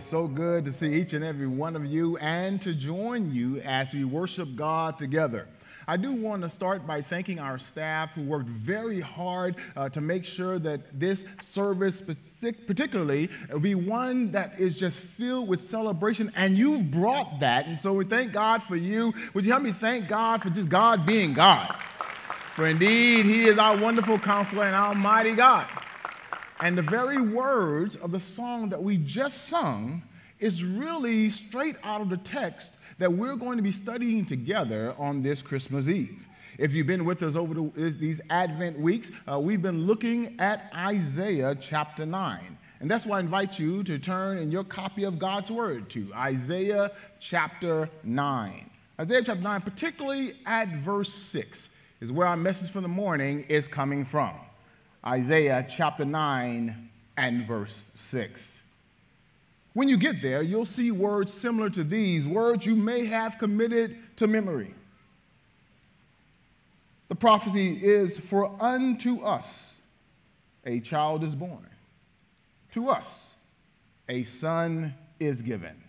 is so good to see each and every one of you and to join you as we worship God together. I do want to start by thanking our staff who worked very hard uh, to make sure that this service, particularly, will be one that is just filled with celebration, and you've brought that. And so we thank God for you. Would you help me thank God for just God being God? For indeed, He is our wonderful counselor and almighty God. And the very words of the song that we just sung is really straight out of the text that we're going to be studying together on this Christmas Eve. If you've been with us over the, these Advent weeks, uh, we've been looking at Isaiah chapter 9. And that's why I invite you to turn in your copy of God's Word to Isaiah chapter 9. Isaiah chapter 9, particularly at verse 6, is where our message for the morning is coming from. Isaiah chapter 9 and verse 6. When you get there, you'll see words similar to these, words you may have committed to memory. The prophecy is For unto us a child is born, to us a son is given,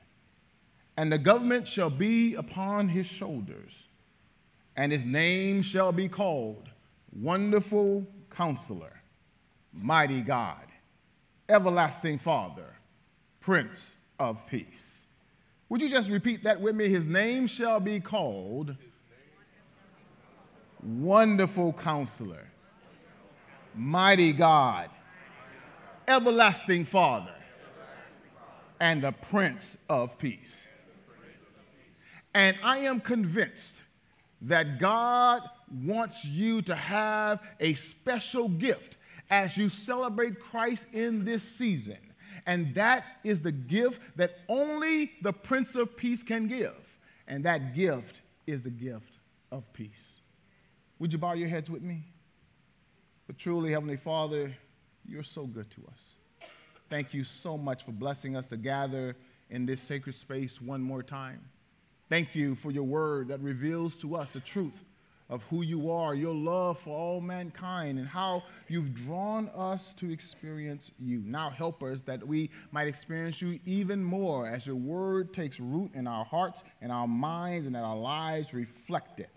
and the government shall be upon his shoulders, and his name shall be called Wonderful Counselor mighty God, everlasting Father, Prince of Peace. Would you just repeat that with me? His name shall be called Wonderful Counselor, Mighty God, Everlasting Father, and the Prince of Peace. And I am convinced that God wants you to have a special gift as you celebrate Christ in this season. And that is the gift that only the Prince of Peace can give. And that gift is the gift of peace. Would you bow your heads with me? But truly, Heavenly Father, you're so good to us. Thank you so much for blessing us to gather in this sacred space one more time. Thank you for your word that reveals to us the truth of who you are, your love for all mankind, and how you've drawn us to experience you. Now help us that we might experience you even more as your word takes root in our hearts and our minds, and that our lives reflect it.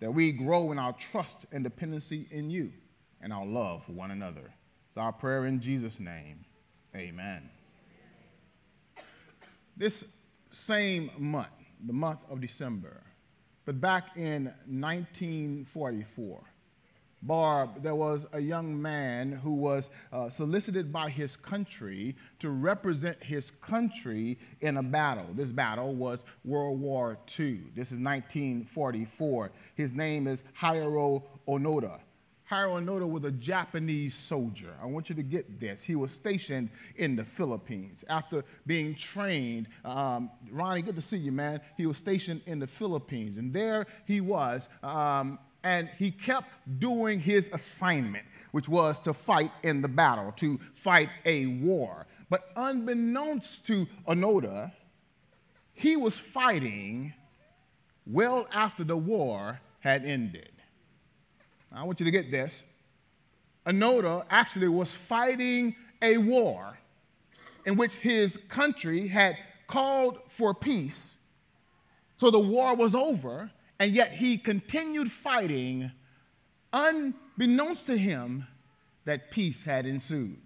That we grow in our trust and dependency in you and our love for one another. It's our prayer in Jesus' name. Amen. This same month, the month of December, but back in 1944, Barb, there was a young man who was uh, solicited by his country to represent his country in a battle. This battle was World War II. This is 1944. His name is Hiroo Onoda. Hiroo Onoda was a Japanese soldier. I want you to get this. He was stationed in the Philippines. After being trained, um, Ronnie, good to see you, man. He was stationed in the Philippines. And there he was, um, and he kept doing his assignment, which was to fight in the battle, to fight a war. But unbeknownst to Onoda, he was fighting well after the war had ended. I want you to get this. Onoda actually was fighting a war in which his country had called for peace. So the war was over, and yet he continued fighting, unbeknownst to him that peace had ensued.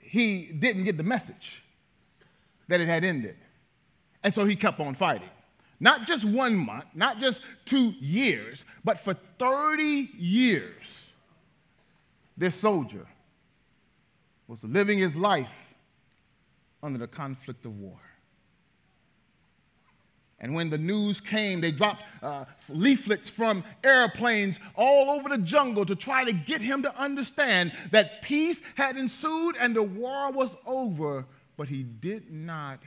He didn't get the message that it had ended, and so he kept on fighting. Not just one month, not just two years, but for 30 years, this soldier was living his life under the conflict of war. And when the news came, they dropped uh, leaflets from airplanes all over the jungle to try to get him to understand that peace had ensued and the war was over, but he did not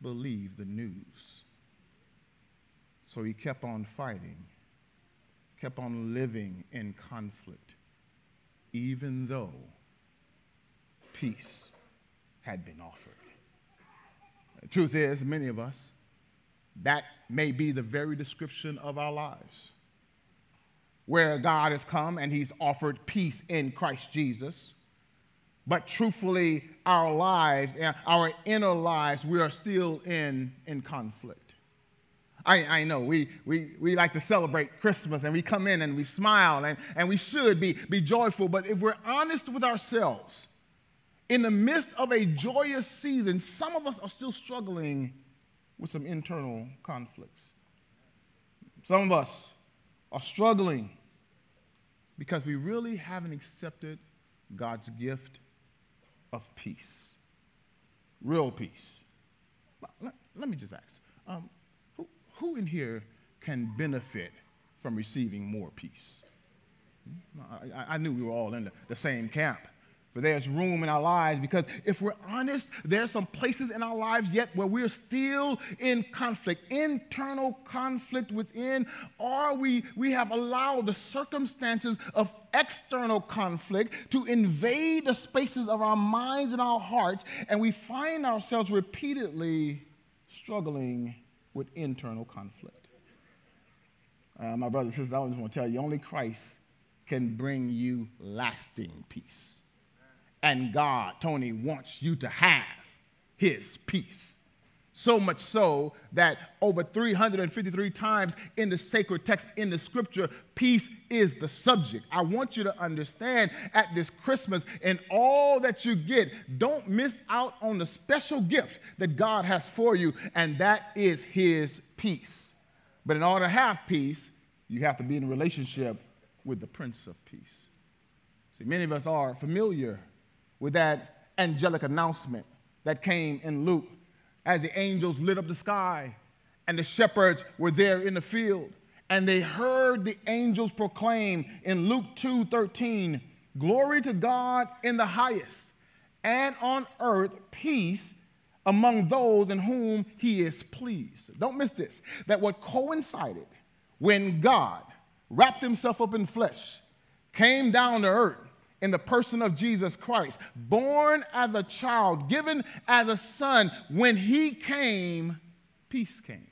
believe the news. So he kept on fighting, kept on living in conflict, even though peace had been offered. The truth is, many of us, that may be the very description of our lives. Where God has come and He's offered peace in Christ Jesus, but truthfully, our lives our inner lives, we are still in, in conflict. I, I know we, we, we like to celebrate Christmas and we come in and we smile and, and we should be, be joyful, but if we're honest with ourselves, in the midst of a joyous season, some of us are still struggling with some internal conflicts. Some of us are struggling because we really haven't accepted God's gift of peace. Real peace. Let, let me just ask um, who, in here can benefit from receiving more peace? Hmm? I, I, knew we were all in the, the same camp but there's room in our lives because if we're honest, there's some places in our lives yet where we're still in conflict, internal conflict within, or we, we have allowed the circumstances of external conflict to invade the spaces of our minds and our hearts, and we find ourselves repeatedly struggling with internal conflict. Uh, my brothers and sisters, I just want to tell you only Christ can bring you lasting peace. And God, Tony, wants you to have his peace. So much so that over 353 times in the sacred text in the scripture, peace is the subject. I want you to understand at this Christmas and all that you get, don't miss out on the special gift that God has for you, and that is his peace. But in order to have peace, you have to be in a relationship with the Prince of Peace. See, many of us are familiar with that angelic announcement that came in Luke as the angels lit up the sky and the shepherds were there in the field. And they heard the angels proclaim in Luke 2:13 glory to God in the highest and on earth peace among those in whom he is pleased. Don't miss this that what coincided when God wrapped himself up in flesh came down to earth in the person of Jesus Christ, born as a child, given as a son. When he came, peace came.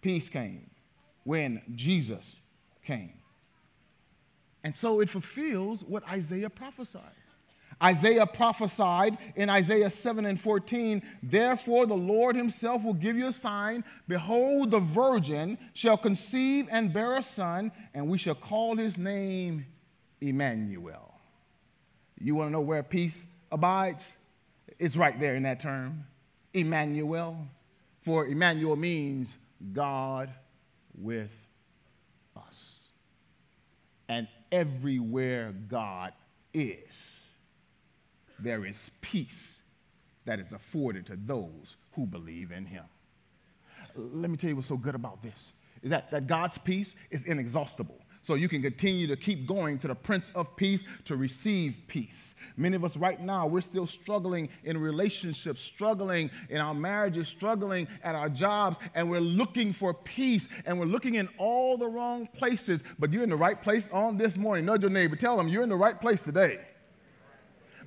Peace came when Jesus came. And so it fulfills what Isaiah prophesied. Isaiah prophesied in Isaiah 7 and 14, Therefore the Lord himself will give you a sign. Behold, the virgin shall conceive and bear a son, and we shall call his name Emmanuel. You want to know where peace abides? It's right there in that term, Emmanuel. For Emmanuel means God with us. And everywhere God is, there is peace that is afforded to those who believe in him. Let me tell you what's so good about this is that, that God's peace is inexhaustible so you can continue to keep going to the Prince of Peace to receive peace. Many of us right now, we're still struggling in relationships, struggling in our marriages, struggling at our jobs, and we're looking for peace, and we're looking in all the wrong places. But you're in the right place on this morning. Nudge your neighbor, tell them you're in the right place today.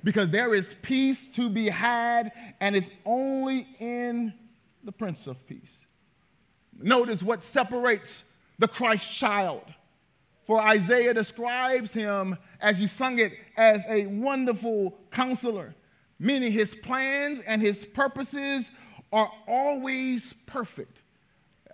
Because there is peace to be had, and it's only in the Prince of Peace. Notice what separates the Christ child for Isaiah describes him, as you sung it, as a wonderful counselor, meaning his plans and his purposes are always perfect.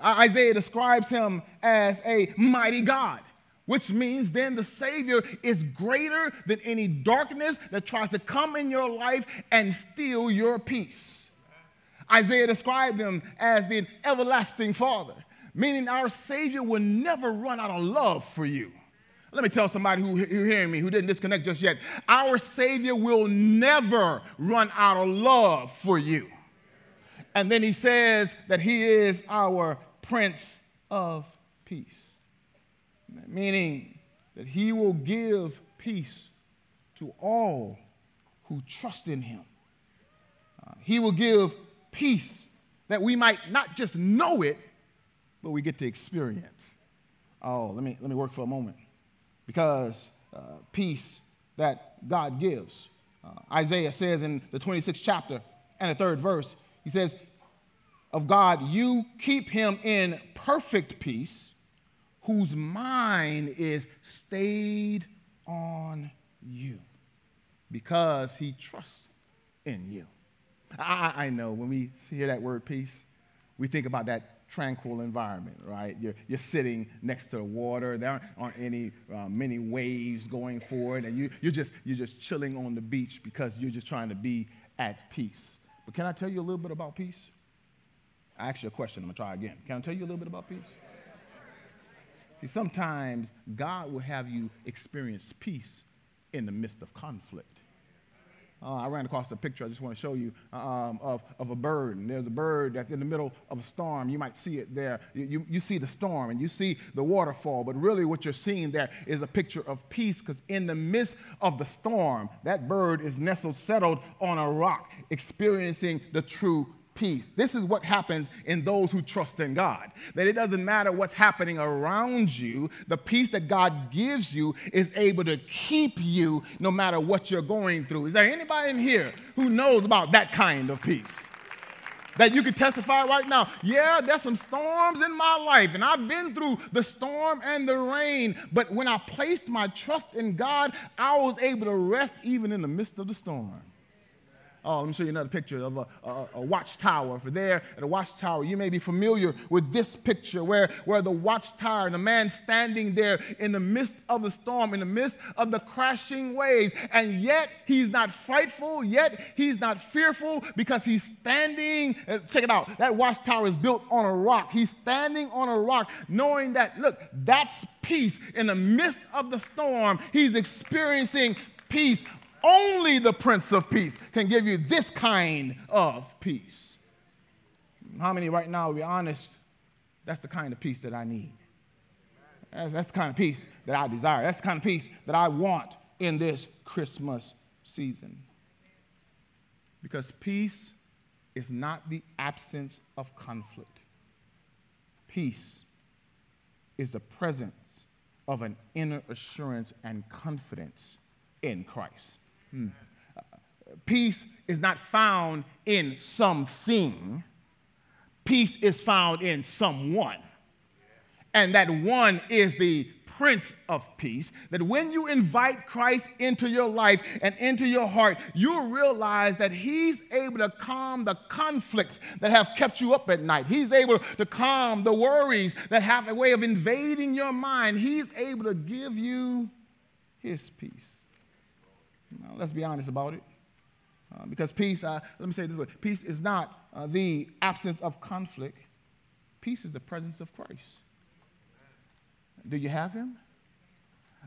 Isaiah describes him as a mighty God, which means then the Savior is greater than any darkness that tries to come in your life and steal your peace. Isaiah described him as the everlasting Father meaning our Savior will never run out of love for you. Let me tell somebody who, who hearing me who didn't disconnect just yet. Our Savior will never run out of love for you. And then he says that he is our Prince of Peace, meaning that he will give peace to all who trust in him. Uh, he will give peace that we might not just know it, but we get to experience. Oh, let me, let me work for a moment. Because uh, peace that God gives. Uh, Isaiah says in the 26th chapter and the third verse, he says, Of God, you keep him in perfect peace, whose mind is stayed on you. because he trusts in you. I, I know when we hear that word peace, we think about that tranquil environment, right? You're, you're sitting next to the water. There aren't, any uh, many waves going forward, and you, you're, just, you're just chilling on the beach because you're just trying to be at peace. But can I tell you a little bit about peace? I asked you a question. I'm going to try again. Can I tell you a little bit about peace? See, sometimes God will have you experience peace in the midst of conflict. Uh, I ran across a picture I just want to show you um, of, of a bird. And there's a bird that's in the middle of a storm. You might see it there. You, you, you see the storm and you see the waterfall, but really what you're seeing there is a picture of peace because in the midst of the storm, that bird is nestled, settled on a rock, experiencing the true peace. This is what happens in those who trust in God. That it doesn't matter what's happening around you, the peace that God gives you is able to keep you no matter what you're going through. Is there anybody in here who knows about that kind of peace? That you can testify right now, yeah, there's some storms in my life, and I've been through the storm and the rain, but when I placed my trust in God, I was able to rest even in the midst of the storm. Oh, let me show you another picture of a, a, a, watchtower. For there at a watchtower, you may be familiar with this picture where, where the watchtower, the man standing there in the midst of the storm, in the midst of the crashing waves, and yet he's not frightful, yet he's not fearful because he's standing. Uh, check it out. That watchtower is built on a rock. He's standing on a rock, knowing that, look, that's peace. In the midst of the storm, he's experiencing peace only the Prince of Peace can give you this kind of peace. How many right now, to be honest, that's the kind of peace that I need? That's, that's the kind of peace that I desire. That's the kind of peace that I want in this Christmas season. Because peace is not the absence of conflict, peace is the presence of an inner assurance and confidence in Christ. Hmm. Peace is not found in something, peace is found in someone. And that one is the Prince of Peace, that when you invite Christ into your life and into your heart, you'll realize that He's able to calm the conflicts that have kept you up at night. He's able to calm the worries that have a way of invading your mind. He's able to give you His peace. Now, let's be honest about it. Uh, because peace, uh, let me say this way peace is not uh, the absence of conflict, peace is the presence of Christ. Do you have him?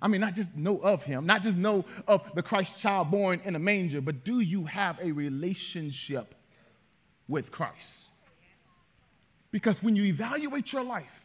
I mean, not just know of him, not just know of the Christ child born in a manger, but do you have a relationship with Christ? Because when you evaluate your life,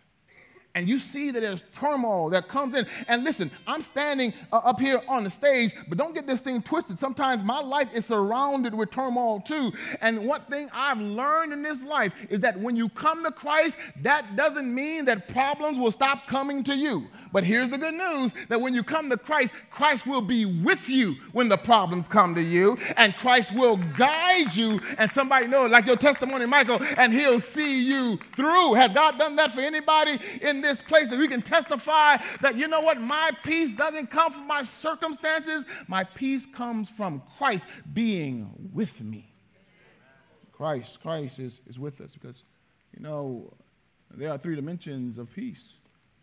and you see that there's turmoil that comes in. And listen, I'm standing uh, up here on the stage, but don't get this thing twisted. Sometimes my life is surrounded with turmoil too. And one thing I've learned in this life is that when you come to Christ, that doesn't mean that problems will stop coming to you. But here's the good news that when you come to Christ, Christ will be with you when the problems come to you, and Christ will guide you. And somebody knows, like your testimony, Michael, and he'll see you through. Has God done that for anybody in this place that we can testify that, you know what, my peace doesn't come from my circumstances, my peace comes from Christ being with me. Christ, Christ is, is with us because, you know, there are three dimensions of peace.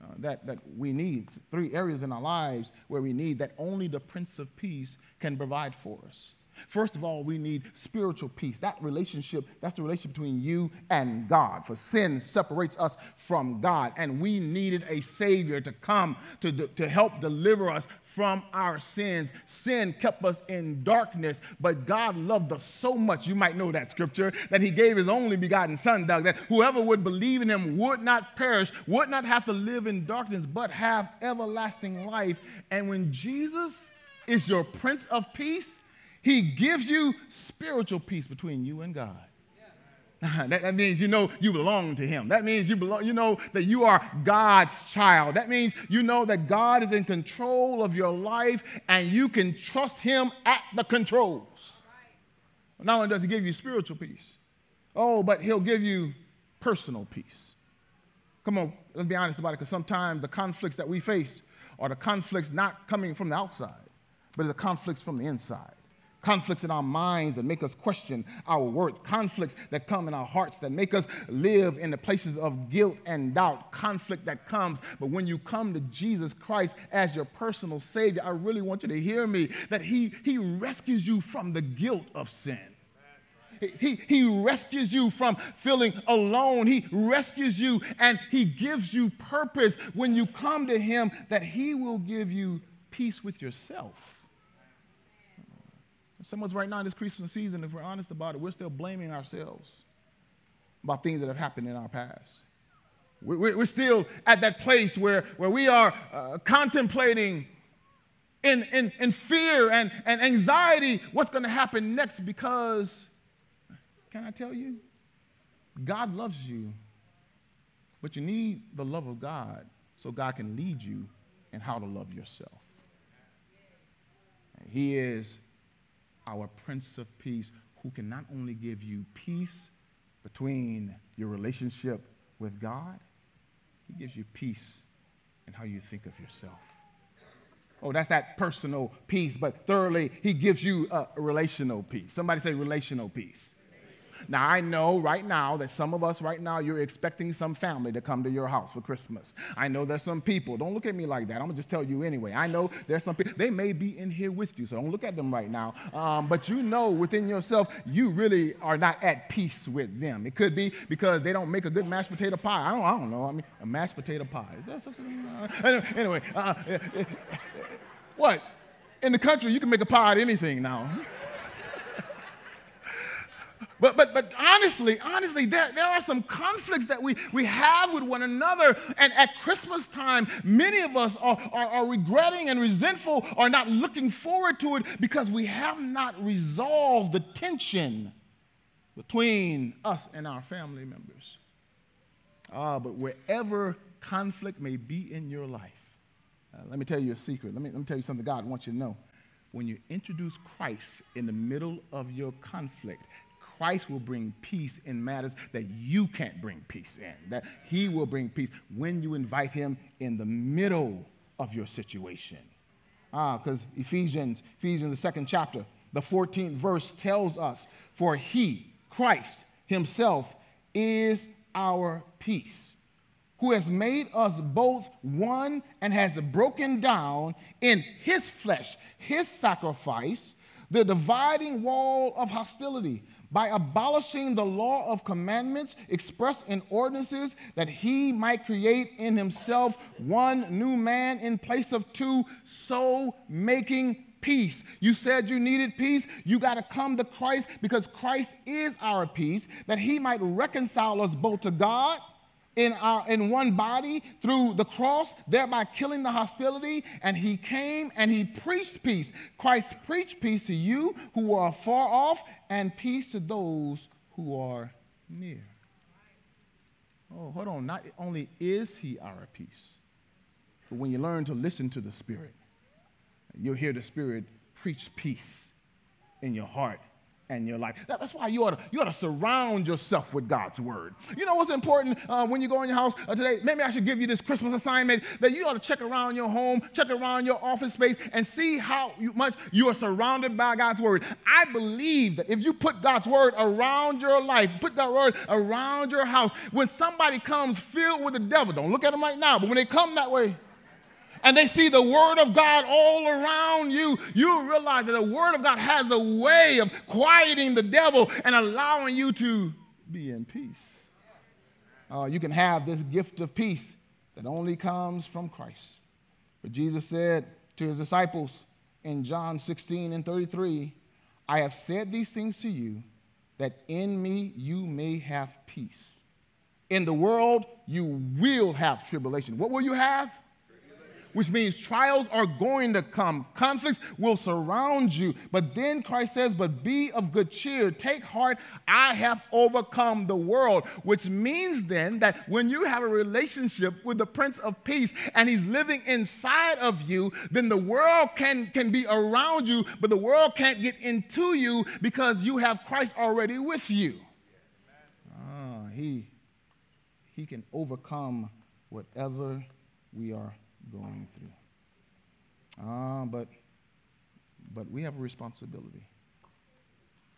Uh, that, that we need, three areas in our lives where we need that only the Prince of Peace can provide for us. First of all, we need spiritual peace. That relationship, that's the relationship between you and God. For sin separates us from God, and we needed a Savior to come to, to help deliver us from our sins. Sin kept us in darkness, but God loved us so much, you might know that scripture, that He gave His only begotten Son, Doug, that whoever would believe in Him would not perish, would not have to live in darkness, but have everlasting life. And when Jesus is your Prince of Peace, he gives you spiritual peace between you and God. that, that, means you know you belong to him. That means you belong, you know that you are God's child. That means you know that God is in control of your life and you can trust him at the controls. Not only does he give you spiritual peace, oh, but he'll give you personal peace. Come on, let's be honest about it, because sometimes the conflicts that we face are the conflicts not coming from the outside, but the conflicts from the inside. Conflicts in our minds that make us question our worth, conflicts that come in our hearts that make us live in the places of guilt and doubt, conflict that comes. But when you come to Jesus Christ as your personal Savior, I really want you to hear me that He, he rescues you from the guilt of sin. He, he rescues you from feeling alone. He rescues you and He gives you purpose when you come to Him that He will give you peace with yourself. Some of us right now in this Christmas season, if we're honest about it, we're still blaming ourselves about things that have happened in our past. We're still at that place where, where we are uh, contemplating in, in, in fear and, and anxiety what's going to happen next because, can I tell you? God loves you, but you need the love of God so God can lead you in how to love yourself. He is our Prince of Peace, who can not only give you peace between your relationship with God, He gives you peace in how you think of yourself. Oh, that's that personal peace. But thirdly, He gives you a relational peace. Somebody say relational peace. Now, I know right now that some of us right now, you're expecting some family to come to your house for Christmas. I know there's some people. Don't look at me like that. I'm going to just tell you anyway. I know there's some people. They may be in here with you, so don't look at them right now. Um, but you know within yourself, you really are not at peace with them. It could be because they don't make a good mashed potato pie. I don't, I don't know. I mean, a mashed potato pie. Is that uh, anyway, uh, what? In the country, you can make a pie out of anything now. But, but, but honestly, honestly, there, there are some conflicts that we, we have with one another. And at Christmas time, many of us are, are, are regretting and resentful, are not looking forward to it because we have not resolved the tension between us and our family members. Ah, but wherever conflict may be in your life, uh, let me tell you a secret. Let me, let me tell you something God wants you to know. When you introduce Christ in the middle of your conflict, Christ will bring peace in matters that you can't bring peace in. That He will bring peace when you invite Him in the middle of your situation. Ah, because Ephesians, Ephesians, the second chapter, the 14th verse tells us, For He, Christ Himself, is our peace, who has made us both one and has broken down in His flesh, His sacrifice, the dividing wall of hostility by abolishing the law of commandments expressed in ordinances, that he might create in himself one new man in place of two, so making peace. You said you needed peace. You got to come to Christ because Christ is our peace, that he might reconcile us both to God in, our, in one body through the cross, thereby killing the hostility. And he came and he preached peace. Christ preached peace to you who are far off and peace to those who are near. Oh, hold on. Not only is he our peace, but when you learn to listen to the Spirit, you'll hear the Spirit preach peace in your heart and your life. That's why you ought to, you ought to surround yourself with God's word. You know what's important uh, when you go in your house uh, today? Maybe I should give you this Christmas assignment that you ought to check around your home, check around your office space, and see how much you are surrounded by God's word. I believe that if you put God's word around your life, put God's word around your house, when somebody comes filled with the devil, don't look at them right now, but when they come that way, and they see the Word of God all around you, you realize that the Word of God has a way of quieting the devil and allowing you to be in peace. Uh, you can have this gift of peace that only comes from Christ. But Jesus said to his disciples in John 16 and 33, I have said these things to you that in me you may have peace. In the world you will have tribulation. What will you have? Which means trials are going to come. Conflicts will surround you. But then Christ says, But be of good cheer. Take heart. I have overcome the world. Which means then that when you have a relationship with the Prince of Peace and he's living inside of you, then the world can, can be around you, but the world can't get into you because you have Christ already with you. Ah, he, he can overcome whatever we are going through. Uh, but, but we have a responsibility.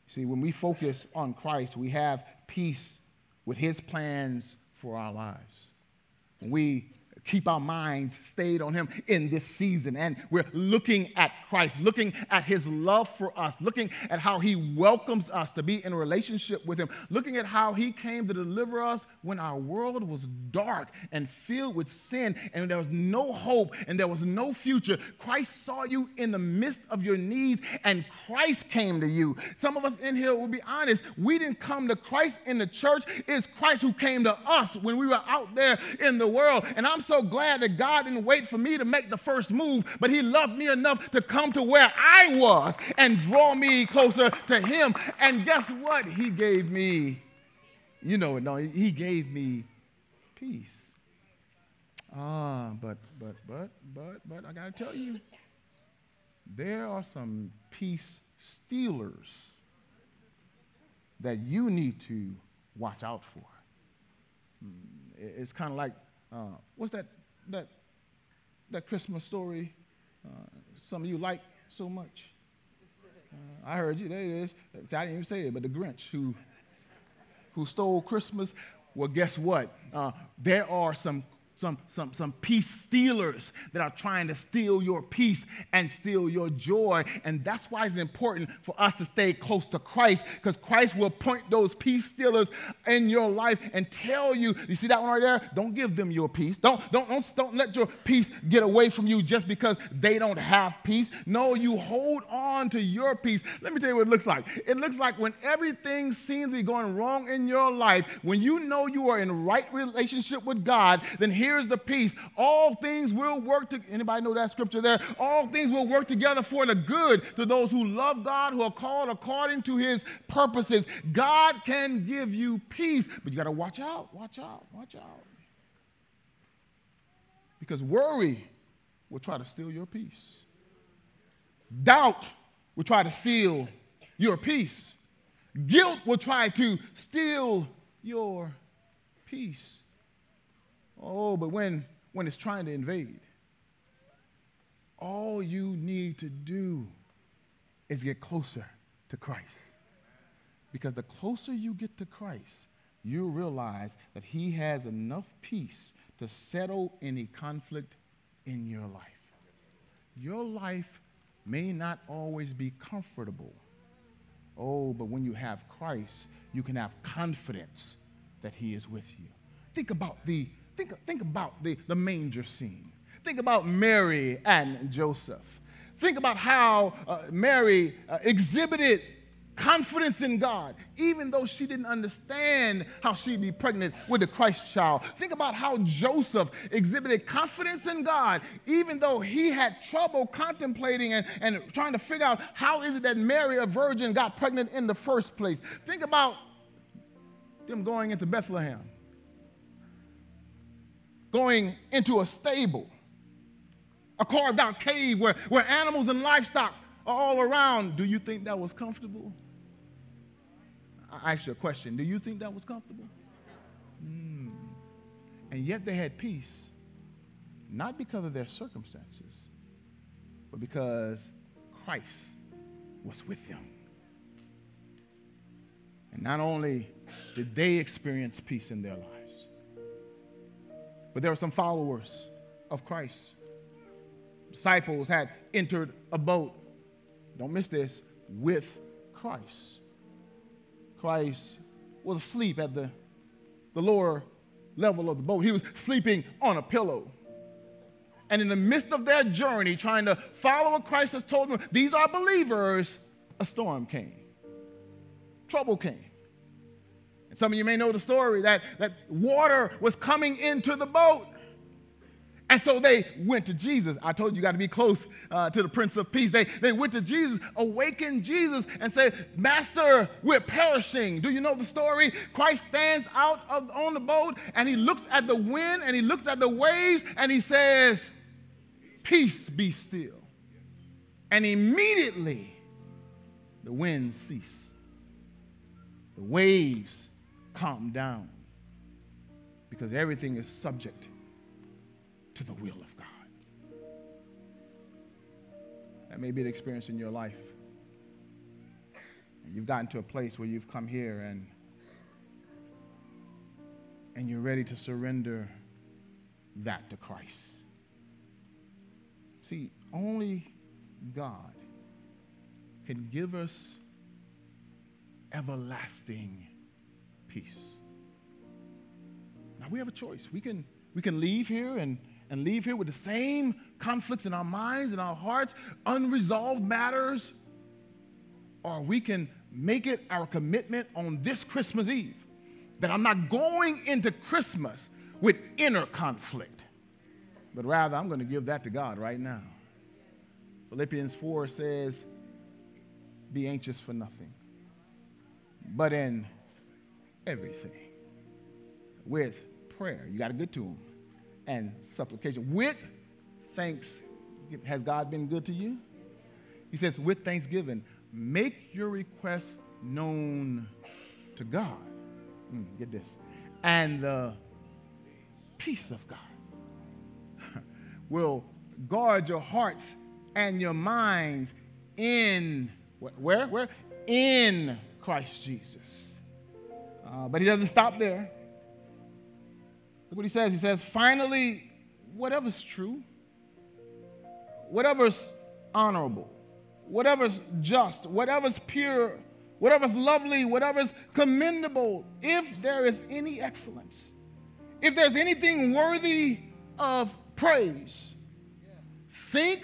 See, when we focus on Christ, we have peace with his plans for our lives. When we keep our minds stayed on Him in this season. And we're looking at Christ, looking at His love for us, looking at how He welcomes us to be in relationship with Him, looking at how He came to deliver us when our world was dark and filled with sin and there was no hope and there was no future. Christ saw you in the midst of your needs and Christ came to you. Some of us in here will be honest, we didn't come to Christ in the church. It's Christ who came to us when we were out there in the world. And I'm so so glad that God didn't wait for me to make the first move, but He loved me enough to come to where I was and draw me closer to Him. And guess what? He gave me, you know, it, no, He gave me peace. Ah, but, but, but, but, but, I got to tell you, there are some peace stealers that you need to watch out for. Hmm, it's kind of like uh, what's that, that, that Christmas story uh, some of you like so much? Uh, I heard you. There it is. I didn't even say it, but the Grinch who, who stole Christmas. Well, guess what? Uh, there are some some, some, some peace stealers that are trying to steal your peace and steal your joy. And that's why it's important for us to stay close to Christ because Christ will point those peace stealers in your life and tell you, you see that one right there? Don't give them your peace. Don't, don't, don't, don't let your peace get away from you just because they don't have peace. No, you hold on to your peace. Let me tell you what it looks like. It looks like when everything seems to be going wrong in your life, when you know you are in right relationship with God, then here here's the peace. All things will work to anybody know that scripture there? All things will work together for the good to those who love God, who are called according to his purposes. God can give you peace, but you got to watch out, watch out, watch out. Because worry will try to steal your peace. Doubt will try to steal your peace. Guilt will try to steal your peace. Oh, but when, when it's trying to invade, all you need to do is get closer to Christ. Because the closer you get to Christ, you realize that He has enough peace to settle any conflict in your life. Your life may not always be comfortable. Oh, but when you have Christ, you can have confidence that He is with you. Think about the Think, think about the, the manger scene. Think about Mary and Joseph. Think about how uh, Mary uh, exhibited confidence in God, even though she didn't understand how she'd be pregnant with the Christ child. Think about how Joseph exhibited confidence in God, even though he had trouble contemplating and, and trying to figure out how is it that Mary, a virgin, got pregnant in the first place. Think about them going into Bethlehem going into a stable, a carved out cave where, where animals and livestock are all around. Do you think that was comfortable? I ask you a question. Do you think that was comfortable? Mm. And yet they had peace, not because of their circumstances, but because Christ was with them. And not only did they experience peace in their lives, but there were some followers of Christ. Disciples had entered a boat, don't miss this, with Christ. Christ was asleep at the, the lower level of the boat. He was sleeping on a pillow. And in the midst of their journey, trying to follow what Christ has told them, these are believers, a storm came. Trouble came. Some of you may know the story that, that water was coming into the boat. And so they went to Jesus. I told you, you got to be close uh, to the Prince of Peace. They, they went to Jesus, awakened Jesus, and said, Master, we're perishing. Do you know the story? Christ stands out of, on the boat and he looks at the wind and he looks at the waves and he says, Peace be still. And immediately the wind ceased. The waves calm down because everything is subject to the will of God. That may be the experience in your life. You've gotten to a place where you've come here and and you're ready to surrender that to Christ. See, only God can give us everlasting peace. Now we have a choice. We can, we can leave here and, and leave here with the same conflicts in our minds and our hearts, unresolved matters, or we can make it our commitment on this Christmas Eve that I'm not going into Christmas with inner conflict, but rather I'm going to give that to God right now. Philippians 4 says, Be anxious for nothing, but in everything with prayer. You got to get to Him. And supplication with thanks. Has God been good to you? He says, with thanksgiving, make your requests known to God. Mm, get this. And the peace of God will guard your hearts and your minds in where? Where? In Christ Jesus. Uh, but he doesn't stop there. Look what he says. He says, finally, whatever's true, whatever's honorable, whatever's just, whatever's pure, whatever's lovely, whatever's commendable, if there is any excellence, if there's anything worthy of praise, think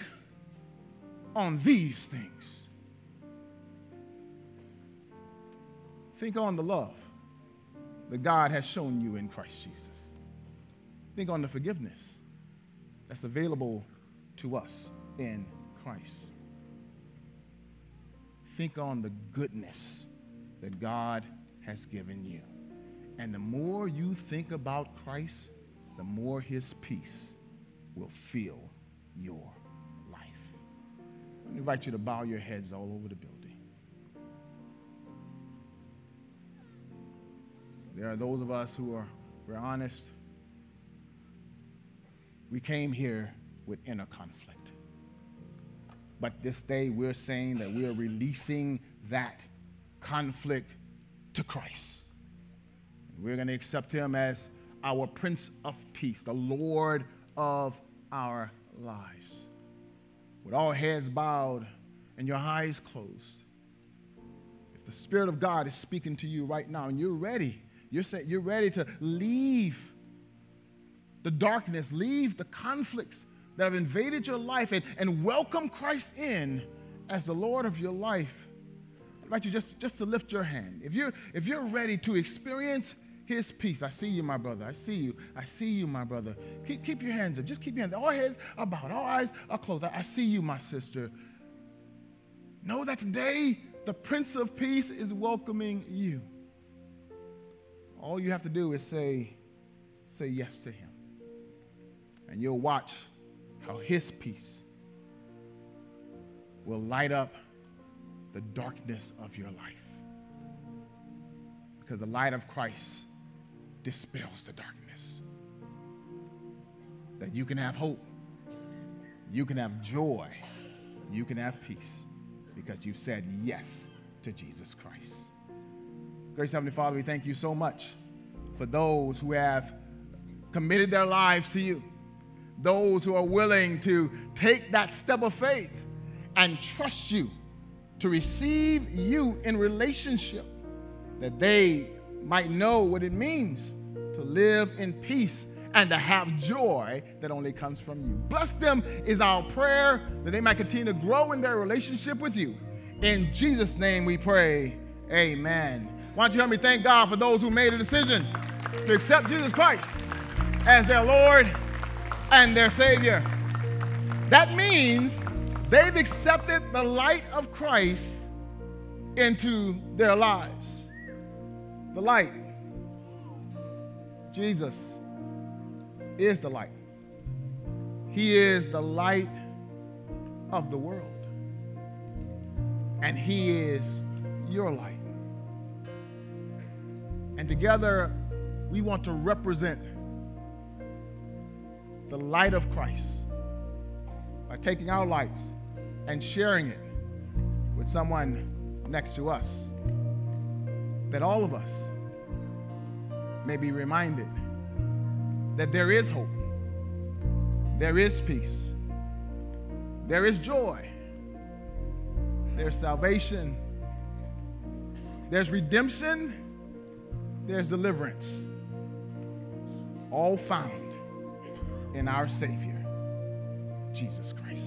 on these things. Think on the love that God has shown you in Christ Jesus. Think on the forgiveness that's available to us in Christ. Think on the goodness that God has given you. And the more you think about Christ, the more his peace will fill your life. I invite you to bow your heads all over the building. There are those of us who are we're honest. We came here with inner conflict. But this day we're saying that we're releasing that conflict to Christ. We're going to accept him as our Prince of Peace, the Lord of our lives. With all heads bowed and your eyes closed, if the Spirit of God is speaking to you right now and you're ready you're, saying, you're ready to leave the darkness, leave the conflicts that have invaded your life, and, and welcome Christ in as the Lord of your life. I invite you just, just to lift your hand. If you're, if you're ready to experience his peace, I see you, my brother. I see you. I see you, my brother. Keep, keep your hands up. Just keep your hands up. All heads are bowed. All eyes are closed. I, I see you, my sister. Know that today the Prince of Peace is welcoming you. All you have to do is say, say yes to him. And you'll watch how his peace will light up the darkness of your life. Because the light of Christ dispels the darkness. That you can have hope, you can have joy, you can have peace because you said yes to Jesus Christ. Gracious Heavenly Father, we thank you so much for those who have committed their lives to you, those who are willing to take that step of faith and trust you to receive you in relationship, that they might know what it means to live in peace and to have joy that only comes from you. Bless them is our prayer that they might continue to grow in their relationship with you. In Jesus' name we pray. Amen. Why don't you help me thank God for those who made a decision to accept Jesus Christ as their Lord and their Savior? That means they've accepted the light of Christ into their lives. The light. Jesus is the light. He is the light of the world. And He is your light. And together, we want to represent the light of Christ by taking our lights and sharing it with someone next to us. that all of us may be reminded that there is hope, there is peace, there is joy, there's salvation, there's redemption, there's deliverance, all found in our Savior, Jesus Christ.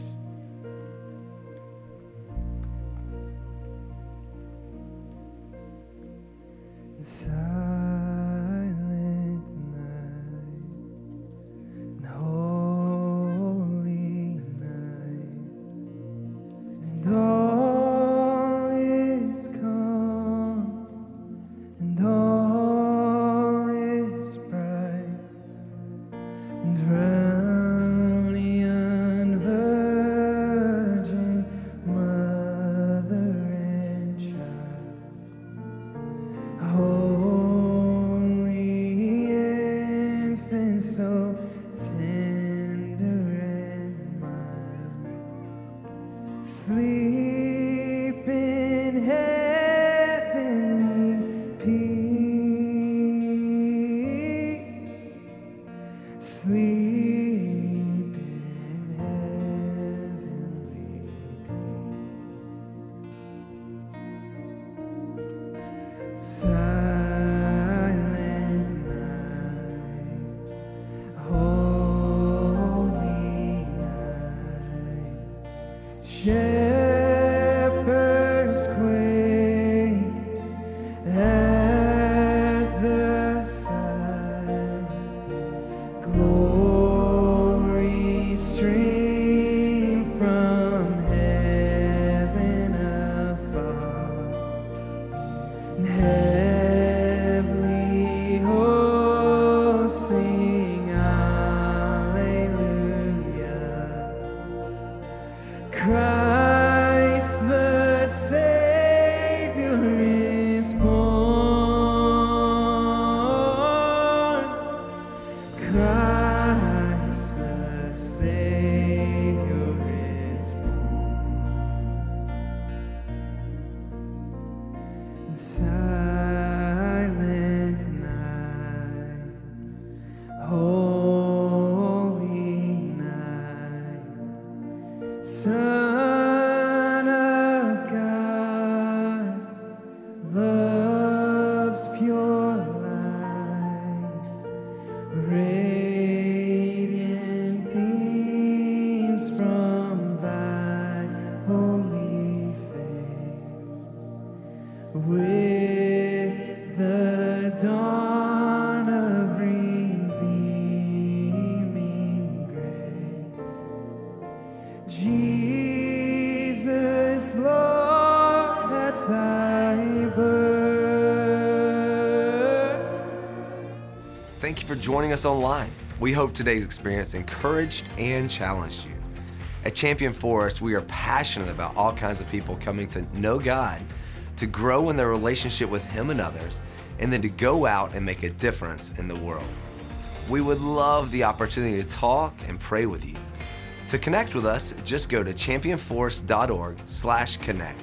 Thank you for joining us online. We hope today's experience encouraged and challenged you. At Champion Forest, we are passionate about all kinds of people coming to know God, to grow in their relationship with Him and others, and then to go out and make a difference in the world. We would love the opportunity to talk and pray with you. To connect with us, just go to championforest.org/connect.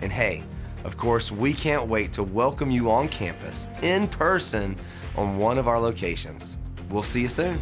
And hey, of course, we can't wait to welcome you on campus in person on one of our locations. We'll see you soon.